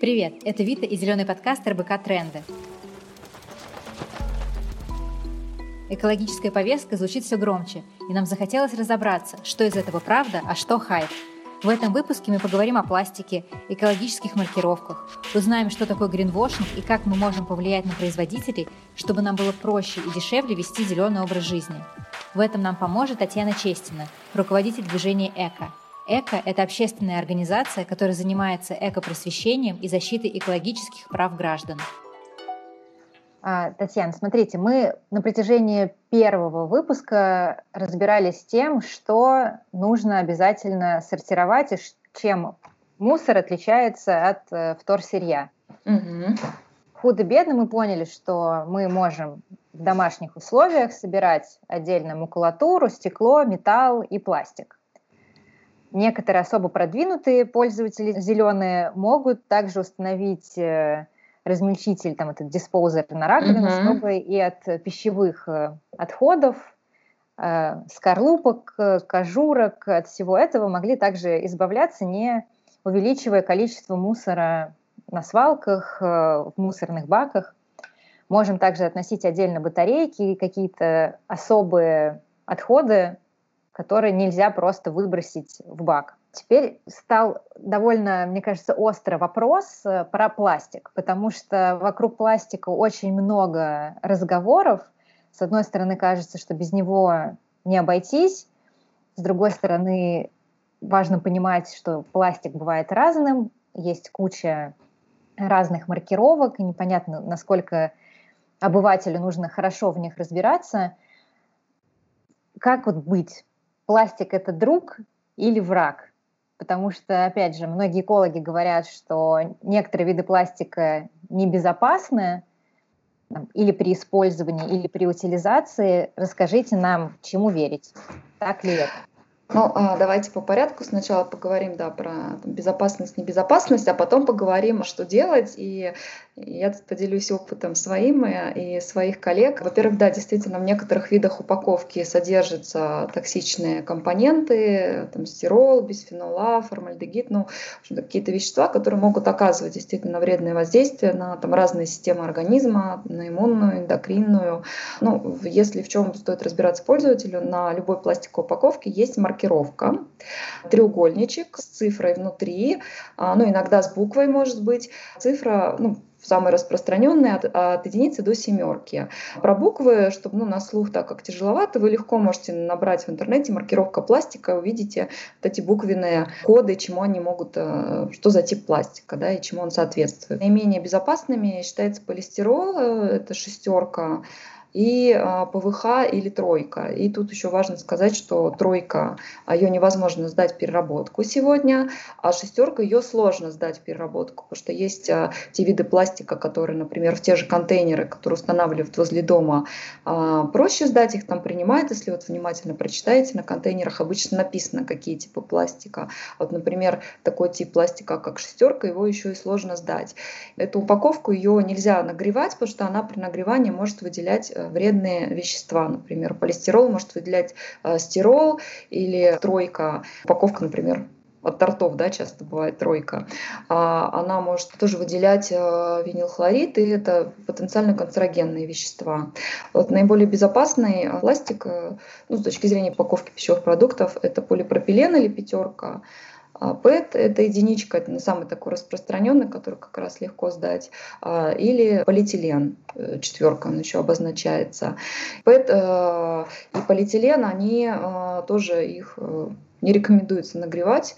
Привет, это Вита и зеленый подкаст РБК «Тренды». Экологическая повестка звучит все громче, и нам захотелось разобраться, что из этого правда, а что хайп. В этом выпуске мы поговорим о пластике, экологических маркировках, узнаем, что такое гринвошинг и как мы можем повлиять на производителей, чтобы нам было проще и дешевле вести зеленый образ жизни. В этом нам поможет Татьяна Честина, руководитель движения «Эко», ЭКО – это общественная организация, которая занимается экопросвещением и защитой экологических прав граждан. А, Татьяна, смотрите, мы на протяжении первого выпуска разбирались с тем, что нужно обязательно сортировать и чем мусор отличается от э, вторсырья. Угу. Худо-бедно мы поняли, что мы можем в домашних условиях собирать отдельно макулатуру, стекло, металл и пластик. Некоторые особо продвинутые пользователи зеленые могут также установить э, размельчитель, там этот диспоузер на раковину, uh-huh. чтобы и от пищевых э, отходов, э, скорлупок, кожурок, от всего этого могли также избавляться, не увеличивая количество мусора на свалках, в мусорных баках. Можем также относить отдельно батарейки и какие-то особые отходы которые нельзя просто выбросить в бак. Теперь стал довольно, мне кажется, острый вопрос э, про пластик, потому что вокруг пластика очень много разговоров. С одной стороны, кажется, что без него не обойтись, с другой стороны, важно понимать, что пластик бывает разным, есть куча разных маркировок, и непонятно, насколько обывателю нужно хорошо в них разбираться. Как вот быть? Пластик это друг или враг? Потому что, опять же, многие экологи говорят, что некоторые виды пластика небезопасны, или при использовании, или при утилизации. Расскажите нам, чему верить. Так ли это? Ну, а, давайте по порядку. Сначала поговорим да, про безопасность, небезопасность, а потом поговорим, что делать. И я тут поделюсь опытом своим и своих коллег. Во-первых, да, действительно, в некоторых видах упаковки содержатся токсичные компоненты, там стирол, бисфенол А, формальдегид, ну, какие-то вещества, которые могут оказывать действительно вредное воздействие на там, разные системы организма, на иммунную, эндокринную. Ну, если в чем стоит разбираться пользователю, на любой пластиковой упаковке есть маркировка маркировка, треугольничек с цифрой внутри, а, ну иногда с буквой может быть, цифра, ну, самые распространенные от, от единицы до семерки. Про буквы, чтобы ну, на слух так как тяжеловато, вы легко можете набрать в интернете маркировка пластика, увидите вот эти буквенные коды, чему они могут, э, что за тип пластика, да, и чему он соответствует. Наименее безопасными считается полистирол, э, это шестерка, и а, ПВХ или тройка. И тут еще важно сказать, что тройка, а, ее невозможно сдать в переработку сегодня, а шестерка ее сложно сдать в переработку, потому что есть а, те виды пластика, которые, например, в те же контейнеры, которые устанавливают возле дома, проще сдать, их там принимают, если вот внимательно прочитаете, на контейнерах обычно написано, какие типы пластика. Вот, например, такой тип пластика, как шестерка, его еще и сложно сдать. Эту упаковку ее нельзя нагревать, потому что она при нагревании может выделять вредные вещества. Например, полистирол может выделять э, стирол или тройка. Упаковка, например, от тортов, да, часто бывает тройка, а она может тоже выделять э, винилхлорид, и это потенциально канцерогенные вещества. Вот наиболее безопасный пластик, э, ну, с точки зрения упаковки пищевых продуктов, это полипропилен или пятерка, а ПЭТ – это единичка, это самый такой распространенный, который как раз легко сдать, а, или полиэтилен, э, четверка он еще обозначается. ПЭТ э, и полиэтилен, они э, тоже их не рекомендуется нагревать.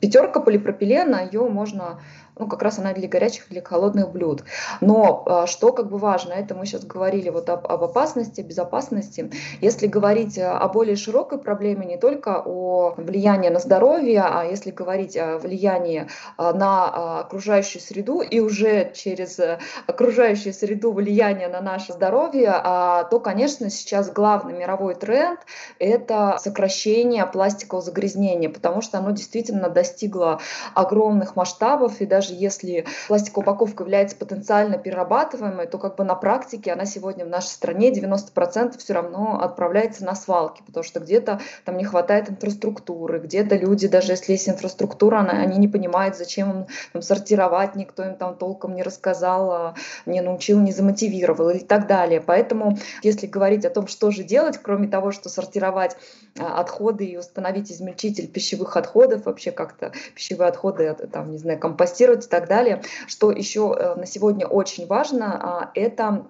Пятерка полипропилена, ее можно ну, как раз она для горячих, для холодных блюд. Но а, что как бы важно, это мы сейчас говорили вот об, об опасности, безопасности. Если говорить о более широкой проблеме, не только о влиянии на здоровье, а если говорить о влиянии а, на а, окружающую среду и уже через окружающую среду влияние на наше здоровье, то, конечно, сейчас главный мировой тренд – это сокращение пластикового загрязнения, потому что оно действительно достигло огромных масштабов и даже даже если пластиковая упаковка является потенциально перерабатываемой, то как бы на практике она сегодня в нашей стране 90% все равно отправляется на свалки, потому что где-то там не хватает инфраструктуры, где-то люди, даже если есть инфраструктура, она, они не понимают, зачем им там, сортировать, никто им там толком не рассказал, а, не научил, не замотивировал и так далее. Поэтому, если говорить о том, что же делать, кроме того, что сортировать а, отходы и установить измельчитель пищевых отходов, вообще как-то пищевые отходы, там, не знаю, компостировать и так далее, что еще э, на сегодня очень важно, а, это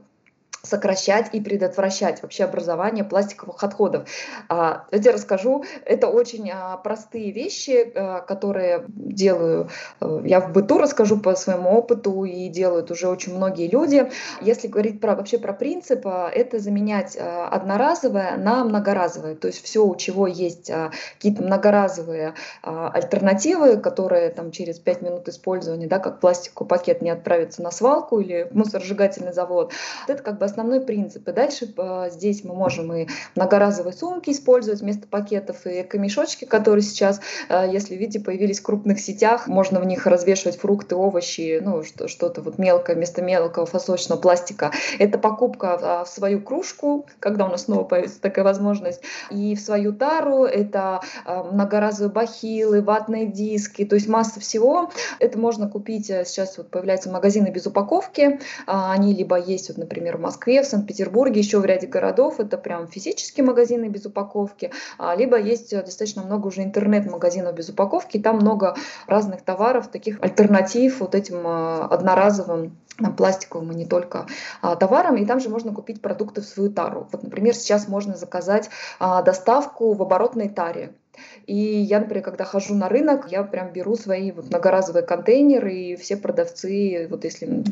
сокращать и предотвращать вообще образование пластиковых отходов. А, тебе расскажу, это очень а, простые вещи, а, которые делаю, э, я в быту расскажу по своему опыту и делают уже очень многие люди. Если говорить про, вообще про принцип, это заменять одноразовое на многоразовое, то есть все, у чего есть какие-то многоразовые альтернативы, которые там через 5 минут использования, да, как пластиковый пакет не отправится на свалку или мусоросжигательный завод, это как бы основной принцип. И дальше э, здесь мы можем и многоразовые сумки использовать вместо пакетов, и эко-мешочки, которые сейчас, э, если видите, появились в крупных сетях, можно в них развешивать фрукты, овощи, ну, что-то вот мелкое вместо мелкого фасочного пластика. Это покупка а, в свою кружку, когда у нас снова появится такая возможность, и в свою тару, это э, многоразовые бахилы, ватные диски, то есть масса всего. Это можно купить, сейчас вот появляются магазины без упаковки, а, они либо есть, вот, например, в Москве, Москве, в Санкт-Петербурге, еще в ряде городов это прям физические магазины без упаковки, а, либо есть э, достаточно много уже интернет-магазинов без упаковки, там много разных товаров, таких альтернатив вот этим э, одноразовым пластиковым и не только а, товарам, и там же можно купить продукты в свою тару. Вот, например, сейчас можно заказать а, доставку в оборотной таре. И я, например, когда хожу на рынок, я прям беру свои вот многоразовые контейнеры, и все продавцы, вот если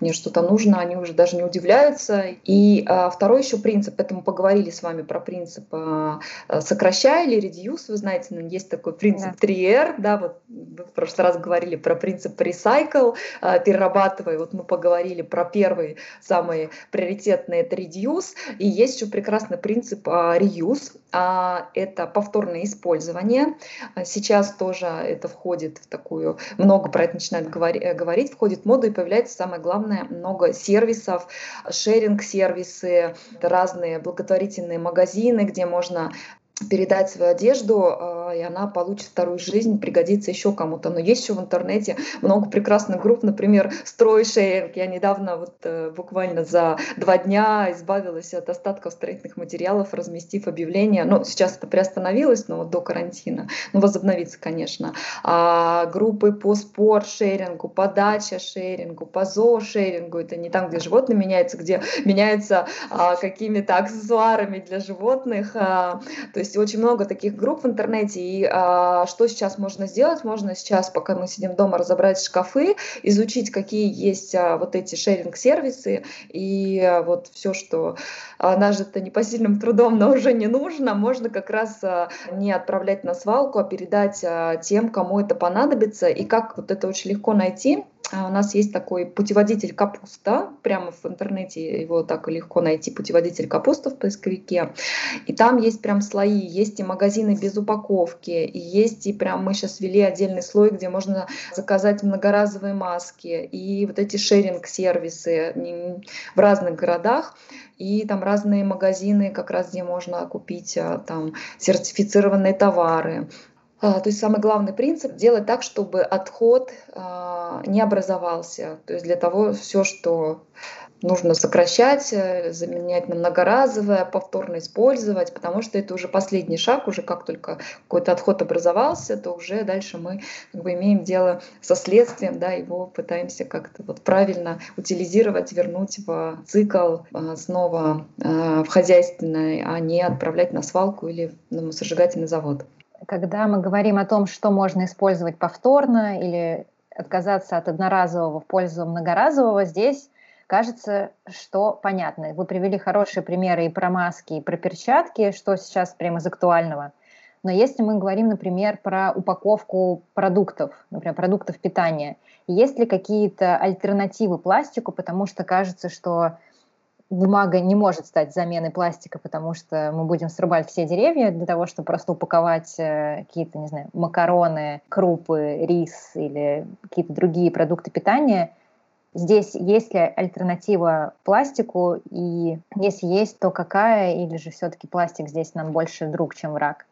мне что-то нужно, они уже даже не удивляются. И а, второй еще принцип, это мы поговорили с вами про принцип а, сокращай или reduce, вы знаете, ну, есть такой принцип да. 3R, да, вот вы в прошлый раз говорили про принцип recycle, а, перерабатывай, вот мы поговорили про первый, самый приоритетный, это reduce, и есть еще прекрасный принцип а, reuse, а, это повторное использование. А, сейчас тоже это входит в такую, много про это начинают э, говорить, входит в моду и появляется самое главное, много сервисов, шеринг-сервисы, разные благотворительные магазины, где можно передать свою одежду, а, и она получит вторую жизнь, пригодится еще кому-то. Но есть еще в интернете много прекрасных групп, например, стройшеринг. Я недавно, вот э, буквально за два дня избавилась от остатков строительных материалов, разместив объявление. Ну, сейчас это приостановилось, но вот до карантина. Ну, возобновится, конечно. А группы по спорт-шерингу, по дача-шерингу, по зоо-шерингу. Это не там, где животные меняются, где меняются а, какими-то аксессуарами для животных. А, то есть очень много таких групп в интернете. И а, что сейчас можно сделать? Можно сейчас, пока мы сидим дома, разобрать шкафы, изучить, какие есть а, вот эти шеринг-сервисы и а, вот все, что а, нажито непосильным трудом, но уже не нужно, можно как раз а, не отправлять на свалку, а передать а, тем, кому это понадобится. И как вот это очень легко найти, у нас есть такой путеводитель капуста, прямо в интернете его так легко найти, путеводитель капуста в поисковике. И там есть прям слои, есть и магазины без упаковки, и есть и прям мы сейчас ввели отдельный слой, где можно заказать многоразовые маски, и вот эти шеринг-сервисы в разных городах. И там разные магазины, как раз где можно купить а, там сертифицированные товары, то есть самый главный принцип делать так, чтобы отход а, не образовался. То есть для того все, что нужно сокращать, э, заменять на многоразовое, повторно использовать, потому что это уже последний шаг, уже как только какой-то отход образовался, то уже дальше мы как бы имеем дело со следствием, да, его пытаемся как-то вот правильно утилизировать, вернуть в цикл а, снова в хозяйственное, а не отправлять на свалку или на мусоросжигательный завод когда мы говорим о том, что можно использовать повторно или отказаться от одноразового в пользу многоразового, здесь кажется, что понятно. Вы привели хорошие примеры и про маски, и про перчатки, что сейчас прямо из актуального. Но если мы говорим, например, про упаковку продуктов, например, продуктов питания, есть ли какие-то альтернативы пластику, потому что кажется, что бумага не может стать заменой пластика, потому что мы будем срубать все деревья для того, чтобы просто упаковать э, какие-то, не знаю, макароны, крупы, рис или какие-то другие продукты питания. Здесь есть ли альтернатива пластику, и если есть, то какая, или же все-таки пластик здесь нам больше друг, чем враг?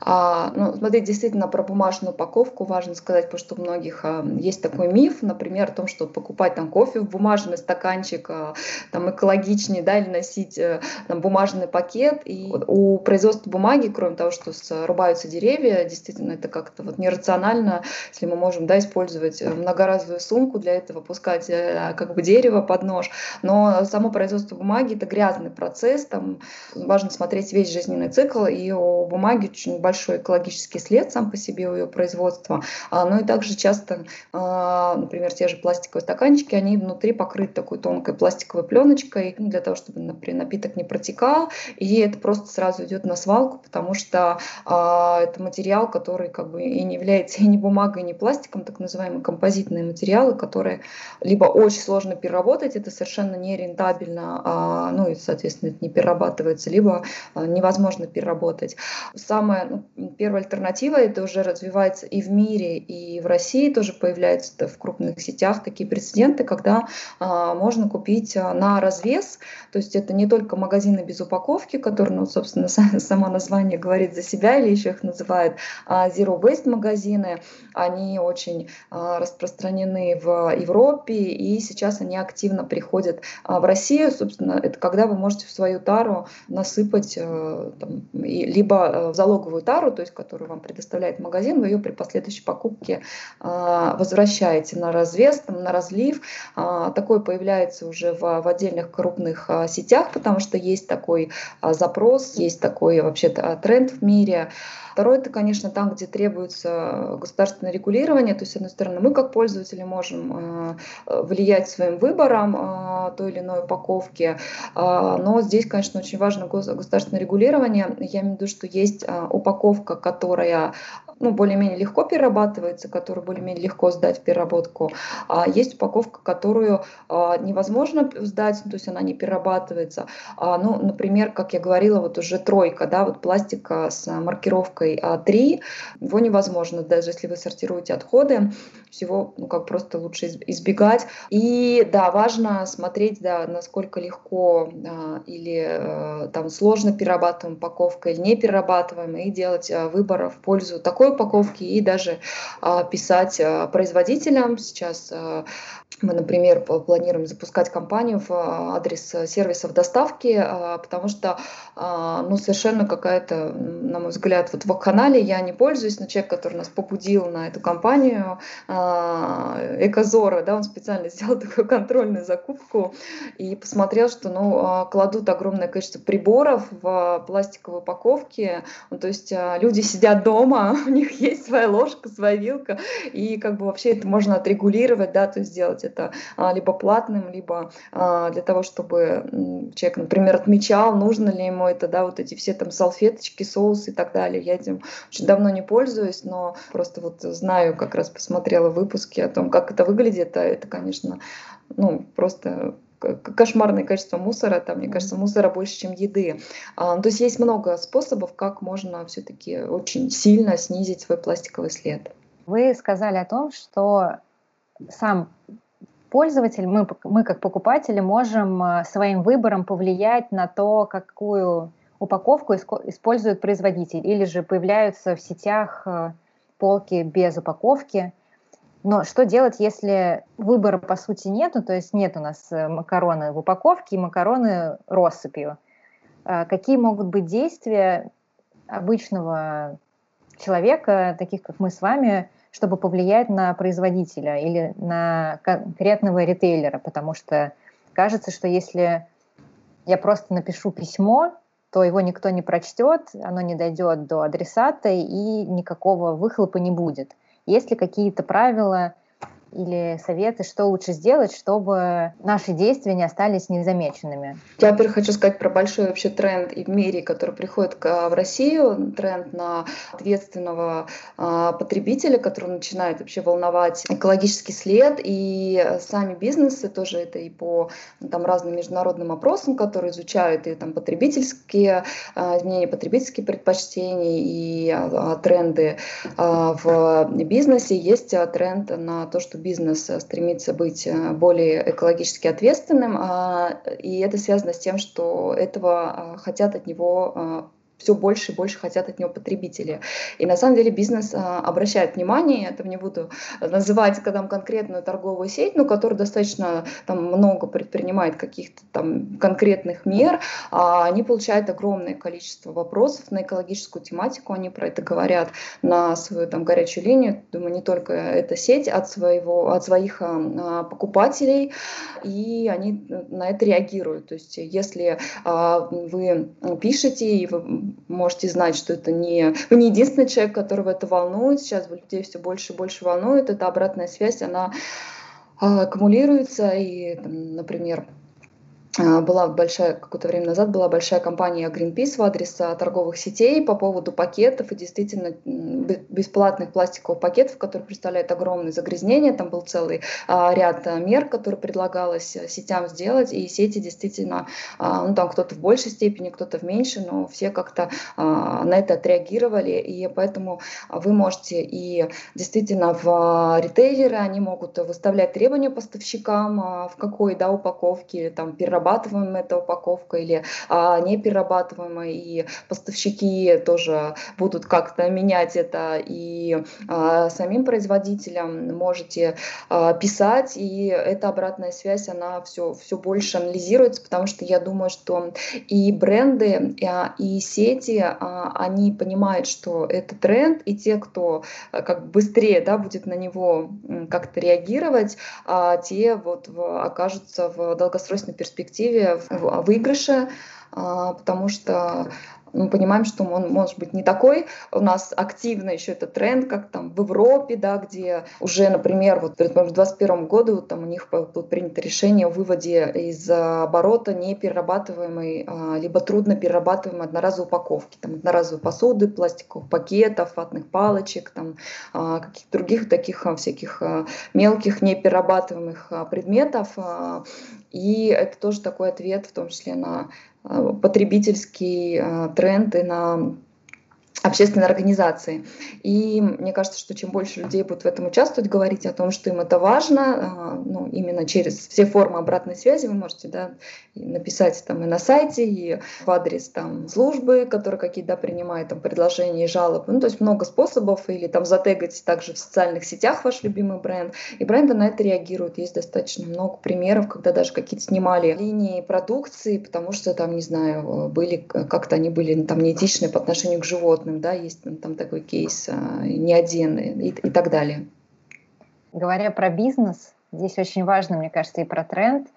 А, ну, смотрите, действительно про бумажную упаковку важно сказать, потому что у многих а, есть такой миф, например, о том, что покупать там кофе в бумажный стаканчик а, там экологичнее, да, или носить а, там, бумажный пакет. И у производства бумаги, кроме того, что срубаются деревья, действительно это как-то вот нерационально, если мы можем, да, использовать э, многоразовую сумку для этого, пускать а, как бы дерево под нож. Но само производство бумаги это грязный процесс, там важно смотреть весь жизненный цикл, и у бумаги очень большой экологический след сам по себе у ее производства. А, ну и также часто, а, например, те же пластиковые стаканчики, они внутри покрыты такой тонкой пластиковой пленочкой ну, для того, чтобы например, напиток не протекал. И это просто сразу идет на свалку, потому что а, это материал, который как бы и не является и не бумагой, и не пластиком, так называемые композитные материалы, которые либо очень сложно переработать, это совершенно нерентабельно, ну и, соответственно, это не перерабатывается, либо невозможно переработать самая ну, первая альтернатива, это уже развивается и в мире, и в России тоже появляются в крупных сетях такие прецеденты, когда а, можно купить а, на развес, то есть это не только магазины без упаковки, которые, ну, собственно, само название говорит за себя, или еще их называют а, Zero Waste магазины, они очень а, распространены в Европе, и сейчас они активно приходят а, в Россию, собственно, это когда вы можете в свою тару насыпать а, там, и, либо в залоговую тару, то есть которую вам предоставляет магазин, вы ее при последующей покупке а, возвращаете на развес, там, на разлив. А, такое появляется уже в, в отдельных крупных а, сетях, потому что есть такой запрос, есть такой вообще-то тренд в мире. Второе, это, конечно, там, где требуется государственное регулирование. То есть, с одной стороны, мы как пользователи можем влиять своим выбором той или иной упаковки, но здесь, конечно, очень важно государственное регулирование. Я имею в виду, что есть упаковка, которая ну, более-менее легко перерабатывается, которую более-менее легко сдать в переработку. А есть упаковка, которую а, невозможно сдать, то есть она не перерабатывается. А, ну, например, как я говорила, вот уже тройка, да, вот пластика с маркировкой А3, его невозможно, даже если вы сортируете отходы, всего, ну, как просто лучше избегать. И, да, важно смотреть, да, насколько легко а, или а, там сложно перерабатываем упаковка или не перерабатываем, и делать а, выбор в пользу такой такой упаковки и даже а, писать а, производителям. Сейчас а, мы, например, планируем запускать кампанию в адрес сервисов доставки, потому что ну, совершенно какая-то, на мой взгляд, вот в канале я не пользуюсь, но человек, который нас побудил на эту кампанию, Экозора, да, он специально сделал такую контрольную закупку и посмотрел, что ну, кладут огромное количество приборов в пластиковые упаковки, ну, то есть люди сидят дома, у них есть своя ложка, своя вилка, и как бы вообще это можно отрегулировать, да, то есть сделать это а, либо платным, либо а, для того, чтобы человек, например, отмечал, нужно ли ему это, да, вот эти все там салфеточки, соусы и так далее. Я этим очень давно не пользуюсь, но просто вот знаю, как раз посмотрела выпуски о том, как это выглядит, а это, конечно, ну, просто кошмарное количество мусора, там, мне кажется, мусора больше, чем еды. А, то есть есть много способов, как можно все-таки очень сильно снизить свой пластиковый след. Вы сказали о том, что сам пользователь, мы, мы как покупатели можем э, своим выбором повлиять на то, какую упаковку использует производитель, или же появляются в сетях э, полки без упаковки – но что делать, если выбора по сути нету, то есть нет у нас э, макароны в упаковке и макароны россыпью? А какие могут быть действия обычного человека, таких как мы с вами, чтобы повлиять на производителя или на конкретного ритейлера? Потому что кажется, что если я просто напишу письмо, то его никто не прочтет, оно не дойдет до адресата и никакого выхлопа не будет. Есть ли какие-то правила или советы, что лучше сделать, чтобы наши действия не остались незамеченными? Я, во-первых, хочу сказать про большой вообще тренд в мире, который приходит в Россию, тренд на ответственного а, потребителя, который начинает вообще волновать экологический след, и сами бизнесы тоже это и по там, разным международным опросам, которые изучают и там потребительские а, изменения, потребительские предпочтения и а, тренды в бизнесе, есть тренд на то, что бизнес стремится быть более экологически ответственным, и это связано с тем, что этого хотят от него все больше и больше хотят от него потребители. И на самом деле бизнес а, обращает внимание, я это не буду называть когда там конкретную торговую сеть, но которая достаточно там много предпринимает каких-то там конкретных мер, а они получают огромное количество вопросов на экологическую тематику, они про это говорят на свою там горячую линию, думаю, не только эта сеть от своего, от своих а, покупателей, и они на это реагируют. То есть если а, вы пишете и вы можете знать, что это не... Вы не единственный человек, которого это волнует. Сейчас людей все больше и больше волнует. Эта обратная связь, она а, аккумулируется. И, например, а, была большая, какое-то время назад была большая кампания Greenpeace в адрес а, торговых сетей по поводу пакетов. И действительно бесплатных пластиковых пакетов, которые представляют огромные загрязнения. Там был целый а, ряд мер, которые предлагалось сетям сделать, и сети действительно, ну там кто-то в большей степени, кто-то в меньшей, но все как-то на это отреагировали, и поэтому вы можете и действительно в ритейлеры, они могут выставлять требования поставщикам, в какой да, упаковке, там, переработки перерабатываемая эта упаковка или а, не перерабатываемая, и поставщики тоже будут как-то менять это, и а, самим производителям можете а, писать, и эта обратная связь, она все, все больше анализируется, потому что я думаю, что и бренды, и, а, и сети, а, они понимают, что это тренд, и те, кто а, как быстрее да, будет на него как-то реагировать, те вот окажутся в долгосрочной перспективе перспективе выигрыша, а, потому что мы понимаем, что он может быть не такой. У нас активно еще этот тренд, как там в Европе, да, где уже, например, вот в 2021 году там у них было принято решение о выводе из оборота неперерабатываемой, а, либо трудно перерабатываемой одноразовой упаковки, там одноразовой посуды, пластиковых пакетов, ватных палочек, там а, каких-то других таких всяких мелких неперерабатываемых предметов. И это тоже такой ответ, в том числе на э, потребительский э, тренд на общественной организации. И мне кажется, что чем больше людей будут в этом участвовать, говорить о том, что им это важно, а, ну, именно через все формы обратной связи вы можете да, написать там и на сайте, и в адрес там службы, которые какие-то да, принимают там предложения и жалобы. Ну, то есть много способов, или там затегать также в социальных сетях ваш любимый бренд. И бренды на это реагируют. Есть достаточно много примеров, когда даже какие-то снимали линии продукции, потому что там, не знаю, были как-то они были там неэтичны по отношению к животным да, есть там такой кейс, а, не один и, и так далее. Говоря про бизнес, здесь очень важно, мне кажется, и про тренд,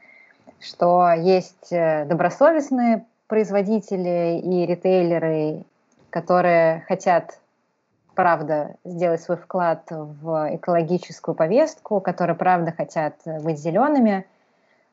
что есть э, добросовестные производители и ритейлеры, которые хотят, правда, сделать свой вклад в экологическую повестку, которые, правда, хотят быть зелеными,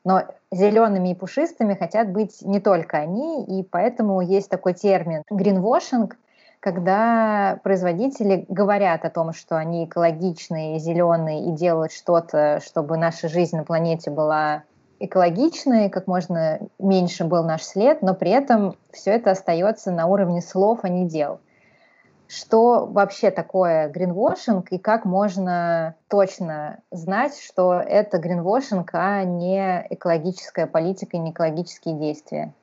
но зелеными и пушистыми хотят быть не только они, и поэтому есть такой термин гринвошинг, когда производители говорят о том, что они экологичные, зеленые и делают что-то, чтобы наша жизнь на планете была экологичной, как можно меньше был наш след, но при этом все это остается на уровне слов, а не дел. Что вообще такое гринвошинг и как можно точно знать, что это гринвошинг, а не экологическая политика и не экологические действия?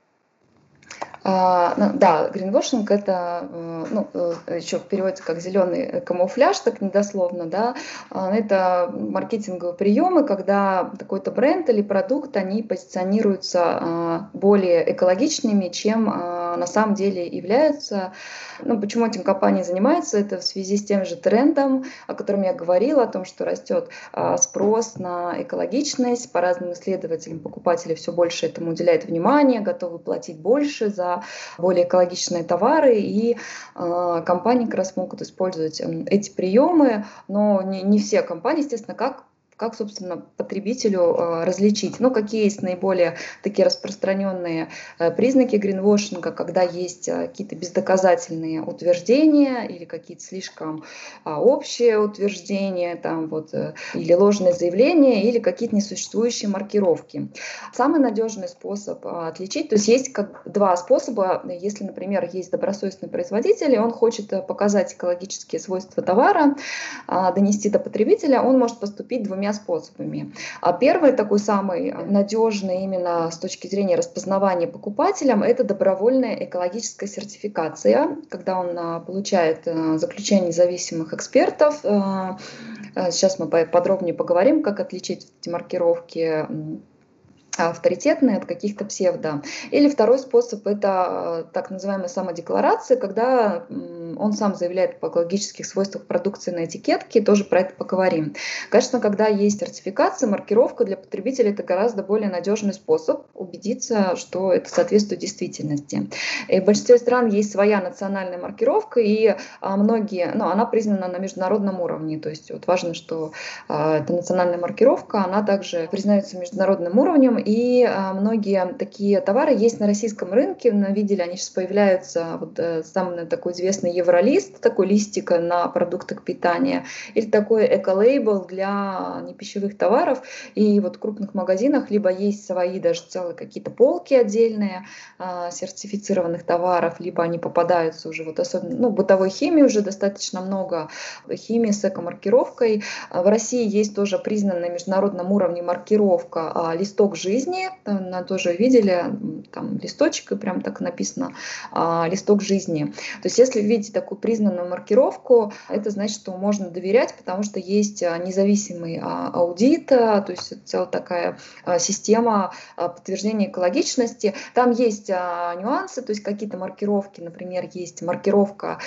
А, ну, да, гринвошинг это, э, ну, э, еще переводится как зеленый камуфляж, так недословно, да, а, это маркетинговые приемы, когда какой-то бренд или продукт, они позиционируются а, более экологичными, чем на самом деле являются. Ну, почему этим компания занимается? Это в связи с тем же трендом, о котором я говорила, о том, что растет спрос на экологичность. По разным исследователям покупатели все больше этому уделяют внимание, готовы платить больше за более экологичные товары, и э, компании как раз могут использовать эти приемы, но не, не все компании, естественно, как как, собственно, потребителю э, различить. Ну, какие есть наиболее такие распространенные э, признаки гринвошинга, когда есть э, какие-то бездоказательные утверждения или какие-то слишком а, общие утверждения, там вот, или ложные заявления, или какие-то несуществующие маркировки. Самый надежный способ отличить, то есть есть как два способа, если, например, есть добросовестный производитель, и он хочет показать экологические свойства товара, а, донести до потребителя, он может поступить двумя способами. А первый, такой самый надежный именно с точки зрения распознавания покупателям, это добровольная экологическая сертификация, когда он а, получает а, заключение независимых экспертов. Сейчас мы подробнее поговорим, как отличить эти маркировки авторитетные от каких-то псевдо. Или второй способ – это так называемая самодекларация, когда он сам заявляет по экологических свойствах продукции на этикетке, тоже про это поговорим. Конечно, когда есть сертификация, маркировка для потребителя это гораздо более надежный способ убедиться, что это соответствует действительности. И в большинстве стран есть своя национальная маркировка, и а, многие, ну, она признана на международном уровне, то есть вот важно, что а, эта национальная маркировка, она также признается международным уровнем, и а, многие такие товары есть на российском рынке, видели, они сейчас появляются, вот э, самый такой известный евролист, такой листик на продуктах питания, или такой эколейбл для непищевых товаров. И вот в крупных магазинах либо есть свои даже целые какие-то полки отдельные а, сертифицированных товаров, либо они попадаются уже вот особенно, ну, бытовой химии уже достаточно много химии с эко-маркировкой. В России есть тоже признанная на международном уровне маркировка а, «Листок жизни», на тоже видели, там листочек, и прям так написано а, «Листок жизни». То есть если видите такую признанную маркировку, это значит, что можно доверять, потому что есть а, независимый а, аудит, а, то есть целая такая система подтверждения экологичности. Там есть нюансы, то есть какие-то маркировки, например, есть маркировка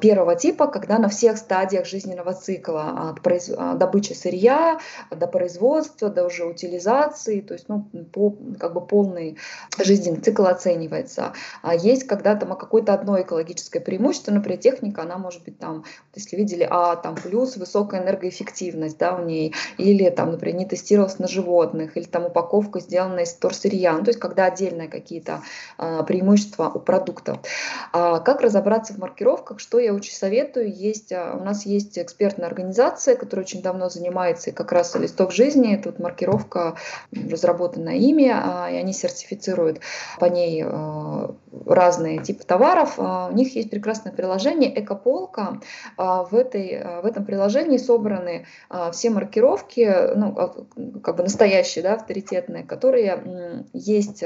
первого типа, когда на всех стадиях жизненного цикла от добычи сырья до производства, до уже утилизации, то есть ну, по, как бы полный жизненный цикл оценивается. А есть когда там какое-то одно экологическое преимущество, например, техника, она может быть там, если видели, а там плюс высокая энергоэффективность, да, в ней, или там, например, не тестировалась на животных, или там упаковка сделана из торсырья, ну, то есть когда отдельные какие-то а, преимущества у продуктов. А как разобраться в маркировках, что я очень советую, есть, а, у нас есть экспертная организация, которая очень давно занимается и как раз листок жизни, это вот маркировка разработанная ими, а, и они сертифицируют по ней а, разные типы товаров, а, у них есть прекрасное приложение Экополка. А, в, этой, а, в этом приложении собраны все маркировки, ну, как бы настоящие, да, авторитетные, которые есть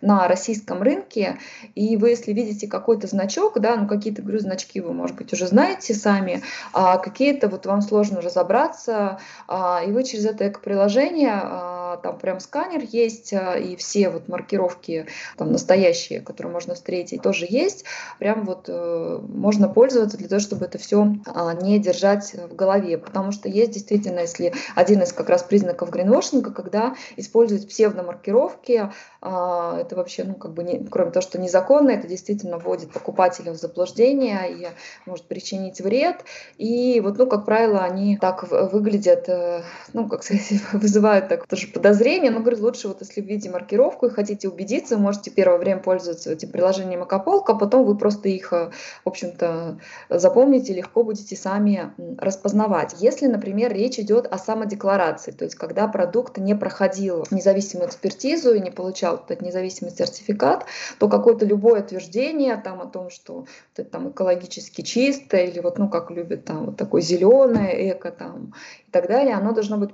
на российском рынке. И вы, если видите какой-то значок, да, ну какие-то, говорю, значки вы, может быть, уже знаете сами, а какие-то вот вам сложно разобраться, и вы через это эко-приложение там прям сканер есть, и все вот маркировки там настоящие, которые можно встретить, тоже есть. Прям вот э, можно пользоваться для того, чтобы это все а, не держать в голове. Потому что есть действительно, если один из как раз признаков гринвошинга, когда используют псевдомаркировки, а, это вообще, ну, как бы, не, кроме того, что незаконно, это действительно вводит покупателя в заблуждение и может причинить вред. И вот, ну, как правило, они так выглядят, э, ну, как сказать, вызывают так тоже подозрения. Но, говорю, лучше вот если видите маркировку и хотите убедиться, можете первое время пользоваться этим приложением Акаполка, а потом вы просто их, э, в общем-то, запомните, легко будете сами распознавать. Если, например, речь идет о самодекларации, то есть когда продукт не проходил независимую экспертизу и не получал получал этот независимый сертификат, то какое-то любое утверждение там о том, что это там экологически чисто или вот, ну, как любят там вот такое зеленое эко там и так далее, оно должно быть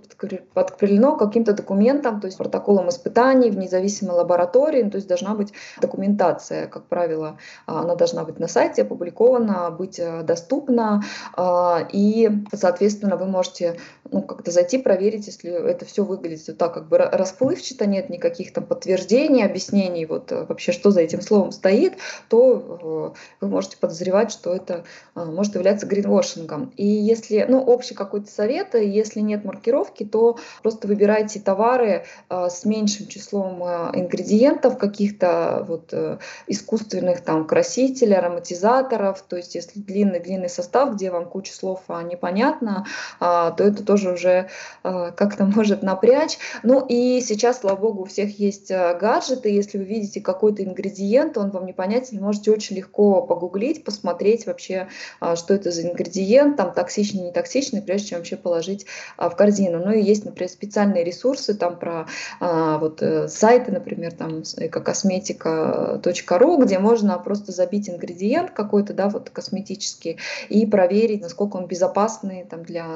подкреплено каким-то документом, то есть протоколом испытаний в независимой лаборатории, ну, то есть должна быть документация, как правило, она должна быть на сайте опубликована, быть э, доступна, а, и, соответственно, вы можете ну, как-то зайти, проверить, если это все выглядит вот так как бы расплывчато, нет никаких там подтверждений, объяснений, вот э, вообще, что за этим словом стоит, то э, вы можете подозревать, что это может являться гринвошингом. И если, ну, общий какой-то совет, если нет маркировки, то просто выбирайте товары а, с меньшим числом а, ингредиентов, каких-то вот э, искусственных там красителей, ароматизаторов. То есть если длинный-длинный состав, где вам куча слов а, непонятно, то это тоже уже э, как-то может напрячь. Ну и сейчас, слава богу, у всех есть э, гаджеты. Если вы видите какой-то ингредиент, он вам непонятен, можете очень легко погуглить, посмотреть вообще, э, что это за ингредиент, там токсичный, не токсичный, прежде чем вообще положить э, в корзину. Ну и есть, например, специальные ресурсы там про э, вот э, сайты, например, там экокосметика.ру, где можно просто забить ингредиент какой-то, да, вот косметический, и проверить, насколько он безопасный там, для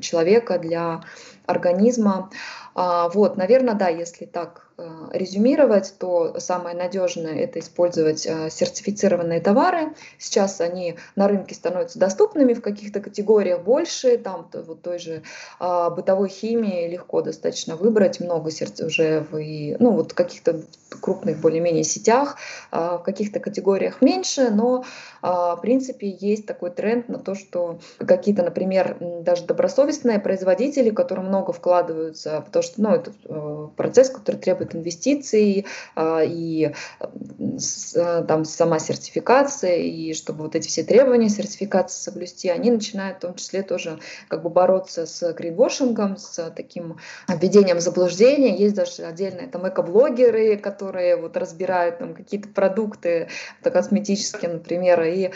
человека, для организма. А, вот, наверное, да, если так э, резюмировать, то самое надежное это использовать э, сертифицированные товары. Сейчас они на рынке становятся доступными в каких-то категориях больше, там вот той же а, бытовой химии легко достаточно выбрать, много уже в ну, вот каких-то крупных более-менее сетях, а, в каких-то категориях меньше, но в принципе есть такой тренд на то, что какие-то, например, даже добросовестные производители, которые много вкладываются то, что ну, это э, процесс, который требует инвестиций э, и э, там сама сертификация, и чтобы вот эти все требования сертификации соблюсти, они начинают в том числе тоже как бы бороться с гринвошингом, с таким введением заблуждения. Есть даже отдельные там экоблогеры, которые вот разбирают там какие-то продукты косметические, например, и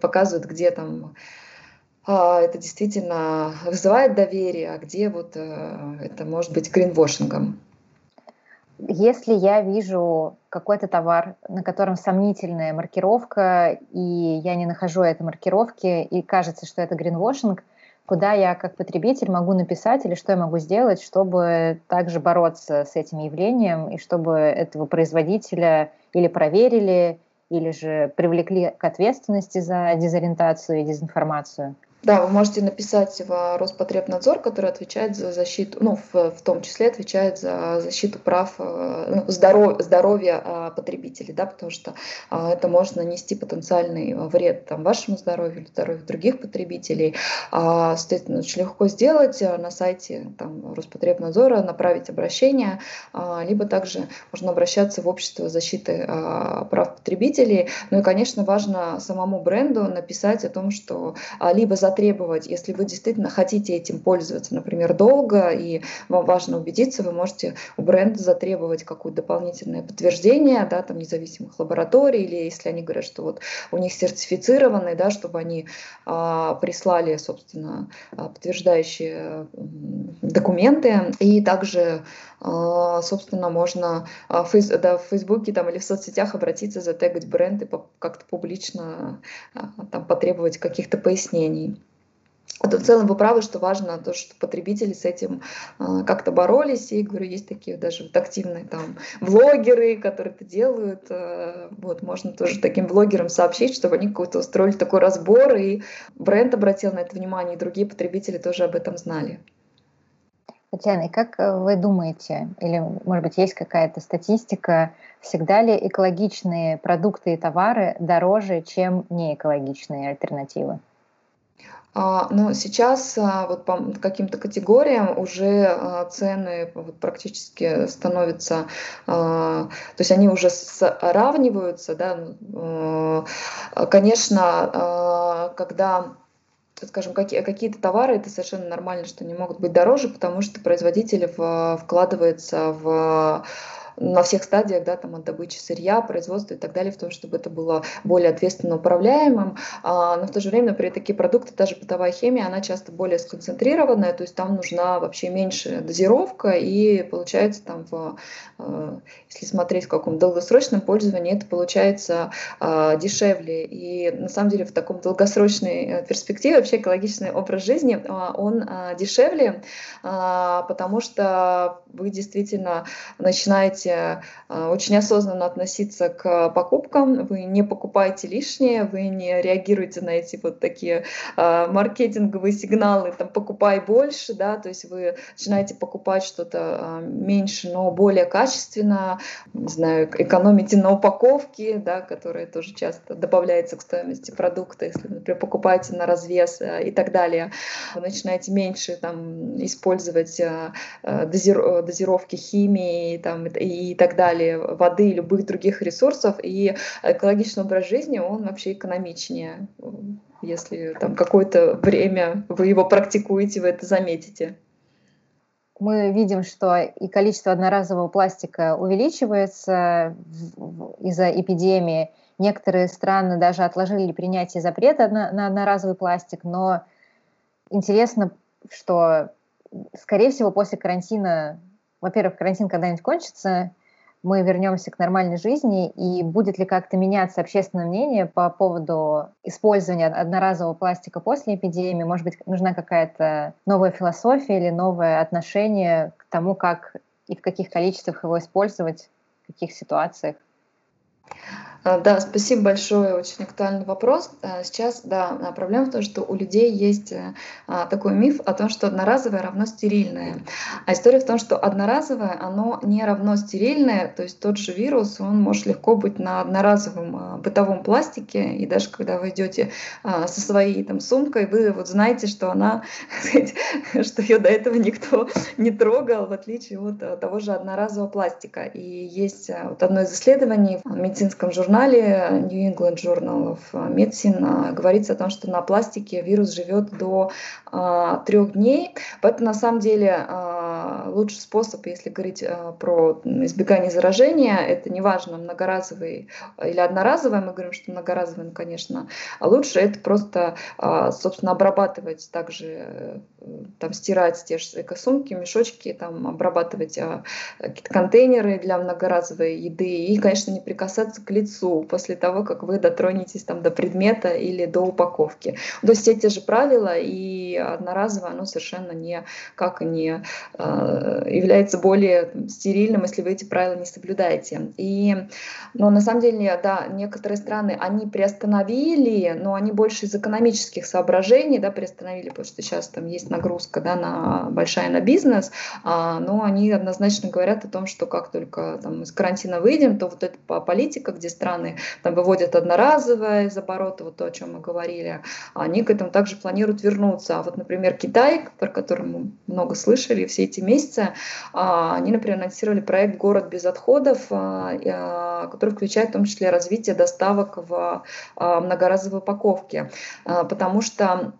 показывают, где там а, это действительно вызывает доверие, а где вот э, это может быть гринвошингом. Если я вижу какой-то товар, на котором сомнительная маркировка, и я не нахожу этой маркировки, и кажется, что это гринвошинг, куда я как потребитель могу написать или что я могу сделать, чтобы также бороться с этим явлением, и чтобы этого производителя или проверили, или же привлекли к ответственности за дезориентацию и дезинформацию? Да, вы можете написать в Роспотребнадзор, который отвечает за защиту, ну, в, в том числе отвечает за защиту прав э, ну, здоров, здоровья а, потребителей, да, потому что а, это может нанести потенциальный вред там, вашему здоровью или здоровью других потребителей. А, соответственно, очень легко сделать на сайте там, Роспотребнадзора, направить обращение, а, либо также можно обращаться в общество защиты а, прав потребителей. Ну и, конечно, важно самому бренду написать о том, что а, либо за затребовать, если вы действительно хотите этим пользоваться, например, долго, и вам важно убедиться, вы можете у бренда затребовать какое-то дополнительное подтверждение, да, там независимых лабораторий, или если они говорят, что вот у них сертифицированные, да, чтобы они а, прислали, собственно, а, подтверждающие документы, и также а, собственно, можно а, фейс, да, в Фейсбуке там, или в соцсетях обратиться, затегать бренд и как-то публично там, потребовать каких-то пояснений. Это в целом вы правы, что важно то, что потребители с этим э, как-то боролись. И, говорю, есть такие даже вот активные там блогеры, которые это делают. Э, вот, можно тоже таким блогерам сообщить, чтобы они какой-то устроили такой разбор, и бренд обратил на это внимание, и другие потребители тоже об этом знали. Татьяна, и как э, вы думаете, или, может быть, есть какая-то статистика, всегда ли экологичные продукты и товары дороже, чем неэкологичные альтернативы? А, но сейчас а, вот по каким-то категориям уже а, цены вот практически становятся, то есть они уже сравниваются, да. Конечно, когда скажем, какие, какие-то товары, это совершенно нормально, что они могут быть дороже, потому что производитель вкладывается в на всех стадиях, да, там от добычи сырья, производства и так далее, в том, чтобы это было более ответственно управляемым. А, но в то же время, например, такие продукты, даже бытовая химия, она часто более сконцентрированная, то есть там нужна вообще меньше дозировка, и получается там, в, э, если смотреть в каком долгосрочном пользовании, это получается э, дешевле. И на самом деле в таком долгосрочной э, перспективе вообще экологичный образ жизни, он дешевле, потому что вы действительно начинаете будете э, очень осознанно относиться к покупкам, вы не покупаете лишнее, вы не реагируете на эти вот такие э, маркетинговые сигналы, там, покупай больше, да, то есть вы начинаете покупать что-то э, меньше, но более качественно, не знаю, экономите на упаковке, да, которая тоже часто добавляется к стоимости продукта, если, например, покупаете на развес и так далее, вы начинаете меньше там использовать дозировки химии там, и и так далее, воды любых других ресурсов. И экологичный образ жизни, он вообще экономичнее. если там какое-то время вы его практикуете, вы это заметите. Мы видим, что и количество одноразового пластика увеличивается из-за эпидемии. Некоторые страны даже отложили принятие запрета на одноразовый пластик, но интересно, что, скорее всего, после карантина, во-первых, карантин когда-нибудь кончится, мы вернемся к нормальной жизни, и будет ли как-то меняться общественное мнение по поводу использования одноразового пластика после эпидемии? Может быть, нужна какая-то новая философия или новое отношение к тому, как и в каких количествах его использовать, в каких ситуациях? А, да, спасибо большое, очень актуальный вопрос. А, сейчас, да, проблема в том, что у людей есть э, а, такой миф о том, что одноразовое равно стерильное. А история в том, что одноразовое, оно не равно стерильное, то есть тот же вирус, он может легко быть на одноразовом бытовом пластике, и даже когда вы идете со своей там сумкой, вы вот знаете, что она, что ее до этого никто не трогал, в отличие от того же одноразового пластика. И есть вот одно из исследований в медицинском журнале, журнале New England Journal of Medicine говорится о том, что на пластике вирус живет до а, трех дней. Поэтому на самом деле а, лучший способ, если говорить а, про избегание заражения, это неважно, многоразовый или одноразовый, мы говорим, что многоразовый, ну, конечно, а лучше это просто, собственно, обрабатывать также, там, стирать те же экосумки, мешочки, там, обрабатывать какие-то контейнеры для многоразовой еды и, конечно, не прикасаться к лицу после того, как вы дотронетесь там до предмета или до упаковки. То есть эти же правила и одноразовое, оно совершенно не, как не э, является более стерильным, если вы эти правила не соблюдаете. И, но на самом деле, да, некоторые страны, они приостановили, но они больше из экономических соображений, да, приостановили, потому что сейчас там есть нагрузка, да, на большая на бизнес, а, но они однозначно говорят о том, что как только там из карантина выйдем, то вот эта политика, где страны там выводят одноразовое из оборота, вот то, о чем мы говорили, они к этому также планируют вернуться. А вот, например, Китай, про который мы много слышали все эти месяцы, а, они, например, анонсировали проект «Город без отходов», а, а, который включает в том числе развитие доставок в многоразовой упаковке, потому что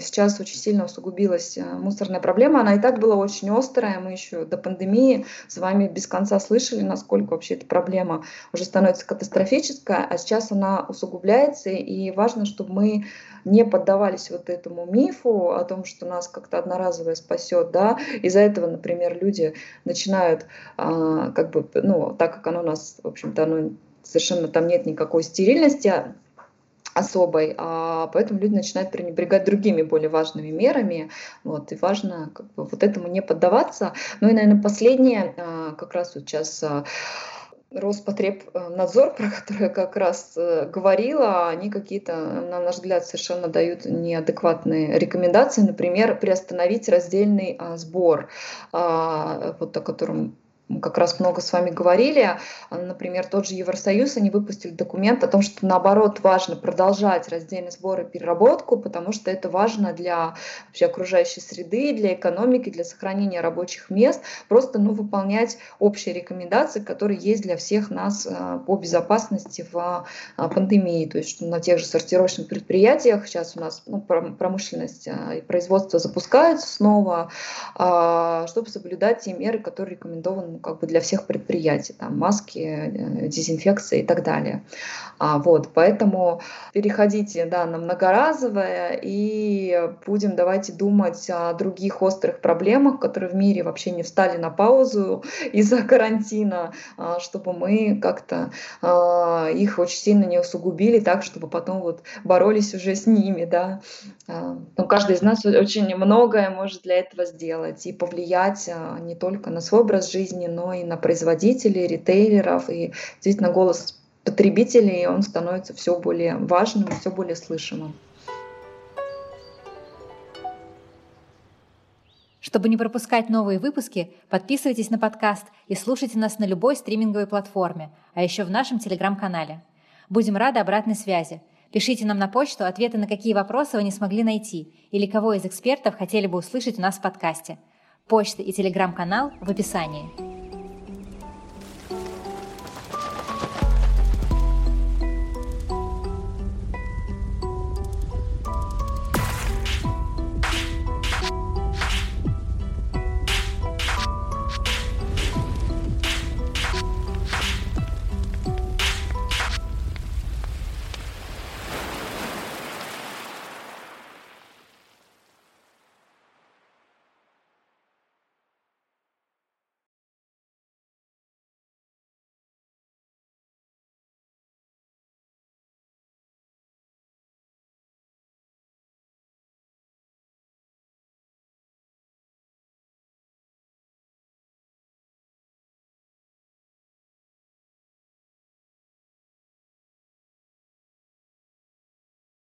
сейчас очень сильно усугубилась мусорная проблема, она и так была очень острая, мы еще до пандемии с вами без конца слышали, насколько вообще эта проблема уже становится катастрофическая, а сейчас она усугубляется, и важно, чтобы мы не поддавались вот этому мифу о том, что нас как-то одноразовое спасет, да, из-за этого, например, люди начинают, а, как бы, ну, так как оно у нас, в общем-то, оно совершенно там нет никакой стерильности, особой, а поэтому люди начинают пренебрегать другими более важными мерами, вот, и важно как бы, вот этому не поддаваться. Ну и, наверное, последнее, а, как раз вот сейчас а, Роспотребнадзор, про который я как раз э, говорила, они какие-то, на наш взгляд, совершенно дают неадекватные рекомендации. Например, приостановить раздельный а, сбор, а, вот о котором как раз много с вами говорили, например, тот же Евросоюз, они выпустили документ о том, что наоборот важно продолжать раздельный сбор и переработку, потому что это важно для вообще окружающей среды, для экономики, для сохранения рабочих мест, просто ну, выполнять общие рекомендации, которые есть для всех нас э, по безопасности в э, пандемии. То есть что на тех же сортировочных предприятиях сейчас у нас ну, промышленность э, и производство запускаются снова, а, чтобы соблюдать те меры, которые рекомендованы как бы для всех предприятий, там маски, э, дезинфекция и так далее. А, вот, поэтому переходите да, на многоразовое и будем давайте думать о других острых проблемах, которые в мире вообще не встали на паузу из-за карантина, а, чтобы мы как-то а, их очень сильно не усугубили так, чтобы потом вот боролись уже с ними, да. А, Но каждый из нас очень многое может для этого сделать и повлиять не только на свой образ жизни, но и на производителей, ритейлеров, и действительно голос потребителей, он становится все более важным, все более слышимым. Чтобы не пропускать новые выпуски, подписывайтесь на подкаст и слушайте нас на любой стриминговой платформе, а еще в нашем телеграм-канале. Будем рады обратной связи. Пишите нам на почту ответы на какие вопросы вы не смогли найти или кого из экспертов хотели бы услышать у нас в подкасте. Почта и телеграм-канал в описании.